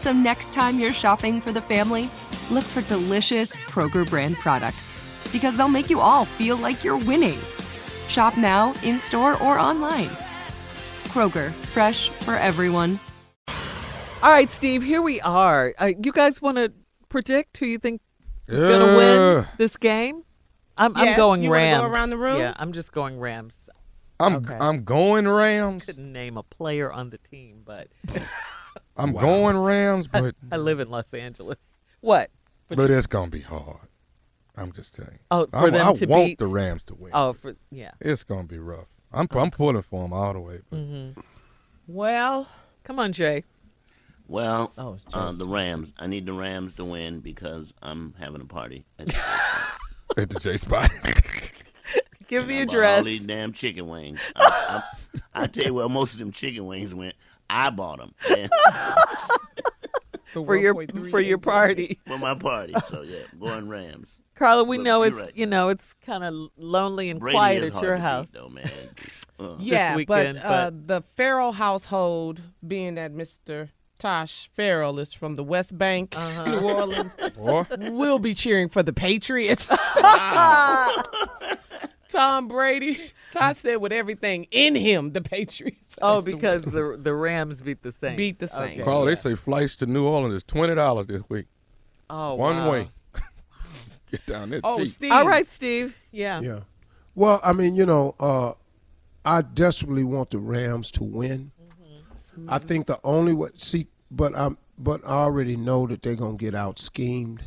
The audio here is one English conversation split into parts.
So next time you're shopping for the family, look for delicious Kroger brand products because they'll make you all feel like you're winning. Shop now, in store, or online. Kroger, fresh for everyone. All right, Steve, here we are. Uh, you guys want to predict who you think is going to win this game? I'm, I'm going you wanna go Rams. around the room? Yeah, I'm just going Rams. I'm Okay. I'm going Rams. Couldn't name a player on the team, but I'm going Rams, but I live in Los Angeles. What? but it's gonna be hard. I'm just telling you. Oh, for I, them I to want beat- the Rams to win. Oh, for yeah. It's gonna be rough. I'm I'm pulling for them all the way. But Mm-hmm. Well, Come on, Jay. Well, Oh, uh, the Rams. I need the Rams to win because I'm having a party. At the at the J spot. Give me the I address. All these damn chicken wings. I, I, I tell you where most of them chicken wings went. I bought them for your for your party. for my party. So yeah, I'm going Rams. Carla, we Look, know it's right. you know it's kind of lonely and Brady quiet is at hard your to beat, house. though, man. Uh, yeah, weekend, but, uh, the Farrell household, being that Mr. Tosh Farrell is from the West Bank, Uh-huh. New Orleans, Boy, will be cheering for the Patriots. Tom Brady. Tosh said with everything in him, the Patriots. Oh, because win. the the Rams beat the Saints. Beat the Saints. Okay. Carl, they say flights to New Orleans is twenty dollars this week, Oh, one wow. way. Get down there Oh, cheap. Steve. All right, Steve. Yeah. Yeah. Well, I mean, you know, uh, I desperately want the Rams to win. I think the only way, see, but I'm, but I already know that they're gonna get out schemed.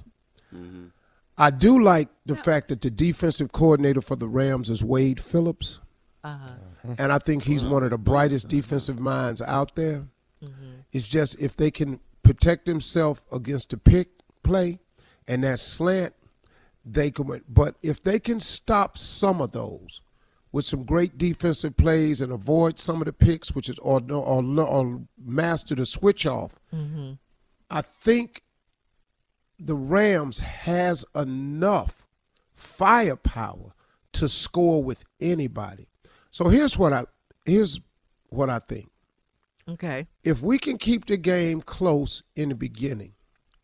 I do like the fact that the defensive coordinator for the Rams is Wade Phillips, uh-huh. and I think he's one of the brightest defensive minds out there. Mm-hmm. It's just if they can protect himself against the pick play and that slant, they can win. But if they can stop some of those with some great defensive plays and avoid some of the picks, which is or or, or master the switch off, mm-hmm. I think the Rams has enough firepower to score with anybody. So here's what I here's what I think. Okay. If we can keep the game close in the beginning,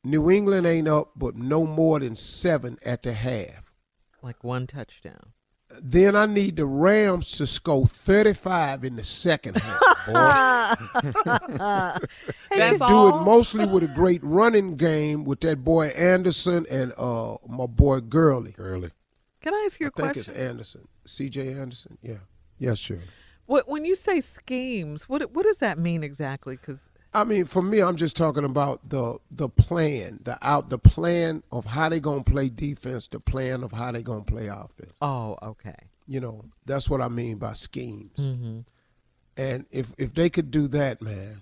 New England ain't up but no more than seven at the half. Like one touchdown. Then I need the Rams to score 35 in the second half. That's do all. it mostly with a great running game with that boy Anderson and uh my boy Gurley. Early. Can I ask you a I question? I think it's Anderson. C.J. Anderson. Yeah. Yes, sure. What, when you say schemes, what what does that mean exactly? Because I mean, for me, I'm just talking about the the plan, the out, the plan of how they gonna play defense, the plan of how they gonna play offense. oh, okay. You know, that's what I mean by schemes. Mm-hmm. And if if they could do that, man,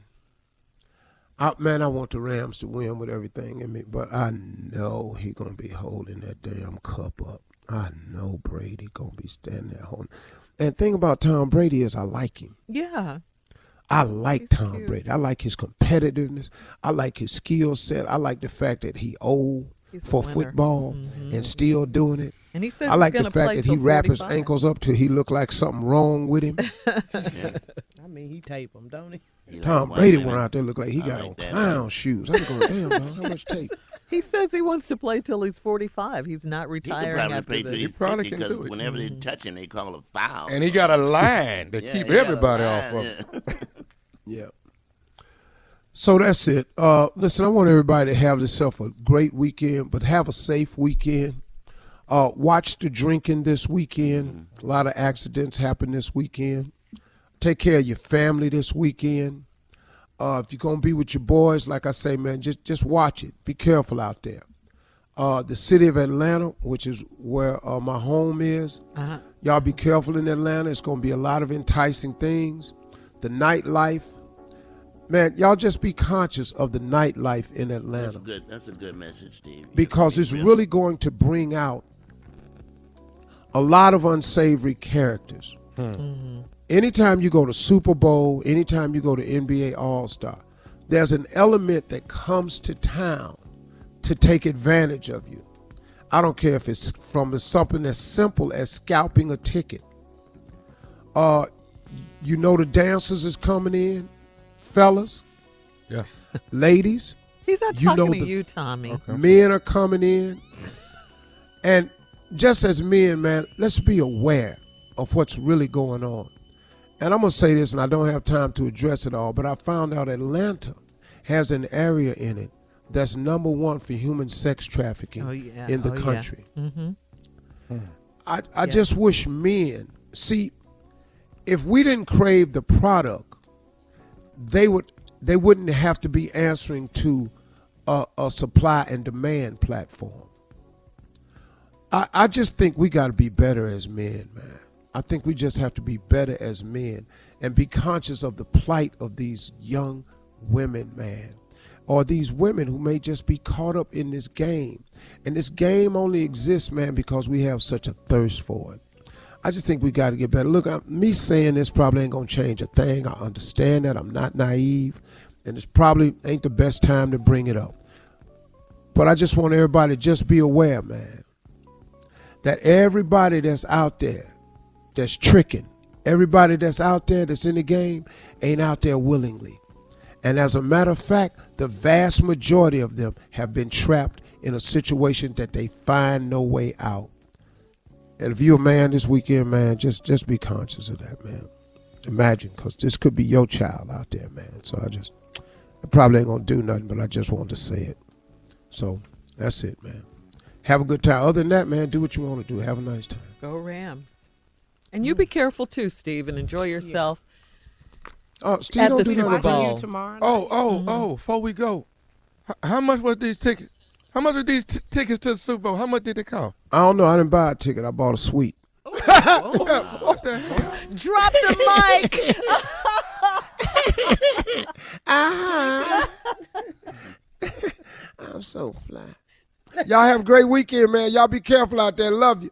I, man, I want the Rams to win with everything in me. But I know he gonna be holding that damn cup up. I know Brady gonna be standing there holding. And thing about Tom Brady is I like him. Yeah. I like He's Tom cute. Brady. I like his competitiveness. I like his skill set. I like the fact that he old He's for winner. football Mhm. and still doing it. And he says I like the fact that he till wrap his ankles up till he look like something wrong with him. I mean, he tape them, don't he? He Tom white Brady women. went out there look like he I got like on that. clown shoes. I'm going, damn, dog, how much tape? He says he wants to play till he's 45. He's not retiring. He could retiring probably after play till he's 50 because whenever they touch him, they call a foul. And he got a line to Yeah, keep he got a everybody line, off of him. yeah. Yeah. So that's it. Uh, listen, I want everybody to have themselves a great weekend, but have a safe weekend. Uh, watch the drinking this weekend. A lot of accidents happen this weekend. Take care of your family this weekend. Uh, if you're gonna be with your boys, like I say, man, just just watch it. Be careful out there. Uh, the city of Atlanta, which is where uh, my home is, Uh-huh. y'all be careful in Atlanta. It's gonna be a lot of enticing things. The nightlife, man, y'all just be conscious of the nightlife in Atlanta. That's Atlanta good. That's a good message, Steve. Because have it's to really going to bring out a lot of unsavory characters. Anytime you go to Super Bowl, anytime you go to NBA All Star, there's an element that comes to town to take advantage of you. I don't care if it's from something as simple as scalping a ticket. Uh, you know the dancers is coming in, fellas, Yeah. ladies. He's not You talking know to the- you, Tommy. Men are coming in. And just as men, man, let's be aware of what's really going on. And I'm going to say this, and I don't have time to address it all, but I found out Atlanta has an area in it that's number one for human sex trafficking Oh, yeah. in the Oh, yeah. country. Mm-hmm. I, I Yeah. just wish men see if we didn't crave the product, they would they wouldn't have to be answering to a, a supply and demand platform. I, I just think we got to be better as men, man. I think we just have to be better as men and be conscious of the plight of these young women, man, or these women who may just be caught up in this game. And this game only exists, man, because we have such a thirst for it. I just think we got to get better. Look, I, me saying this probably ain't gonna change a thing. I understand that. I'm not naive, and it's probably ain't the best time to bring it up. But I just want everybody to just be aware, man, that everybody that's out there that's tricking, everybody that's out there that's in the game ain't out there willingly. And as a matter of fact, the vast majority of them have been trapped in a situation that they find no way out. And if you're a man this weekend, man, just just be conscious of that, man. Imagine, because this could be your child out there, man. So I just, I probably ain't gonna do nothing, but I just wanted to say it. So that's it, man. Have a good time. Other than that, man, do what you want to do. Have a nice time. Go Rams. And you be careful too, Steve, and enjoy yourself. Oh, Steve, At don't the do Super nothing. Bowl. You tomorrow. Oh, oh, Mm-hmm. oh! Before we go, h- how much was these tickets? How much were these t- tickets to the Super Bowl? How much did they cost? I don't know. I didn't buy a ticket. I bought a suite. What the hell? Drop the mic. I'm so fly. Y'all have a great weekend, man. Y'all be careful out there. Love you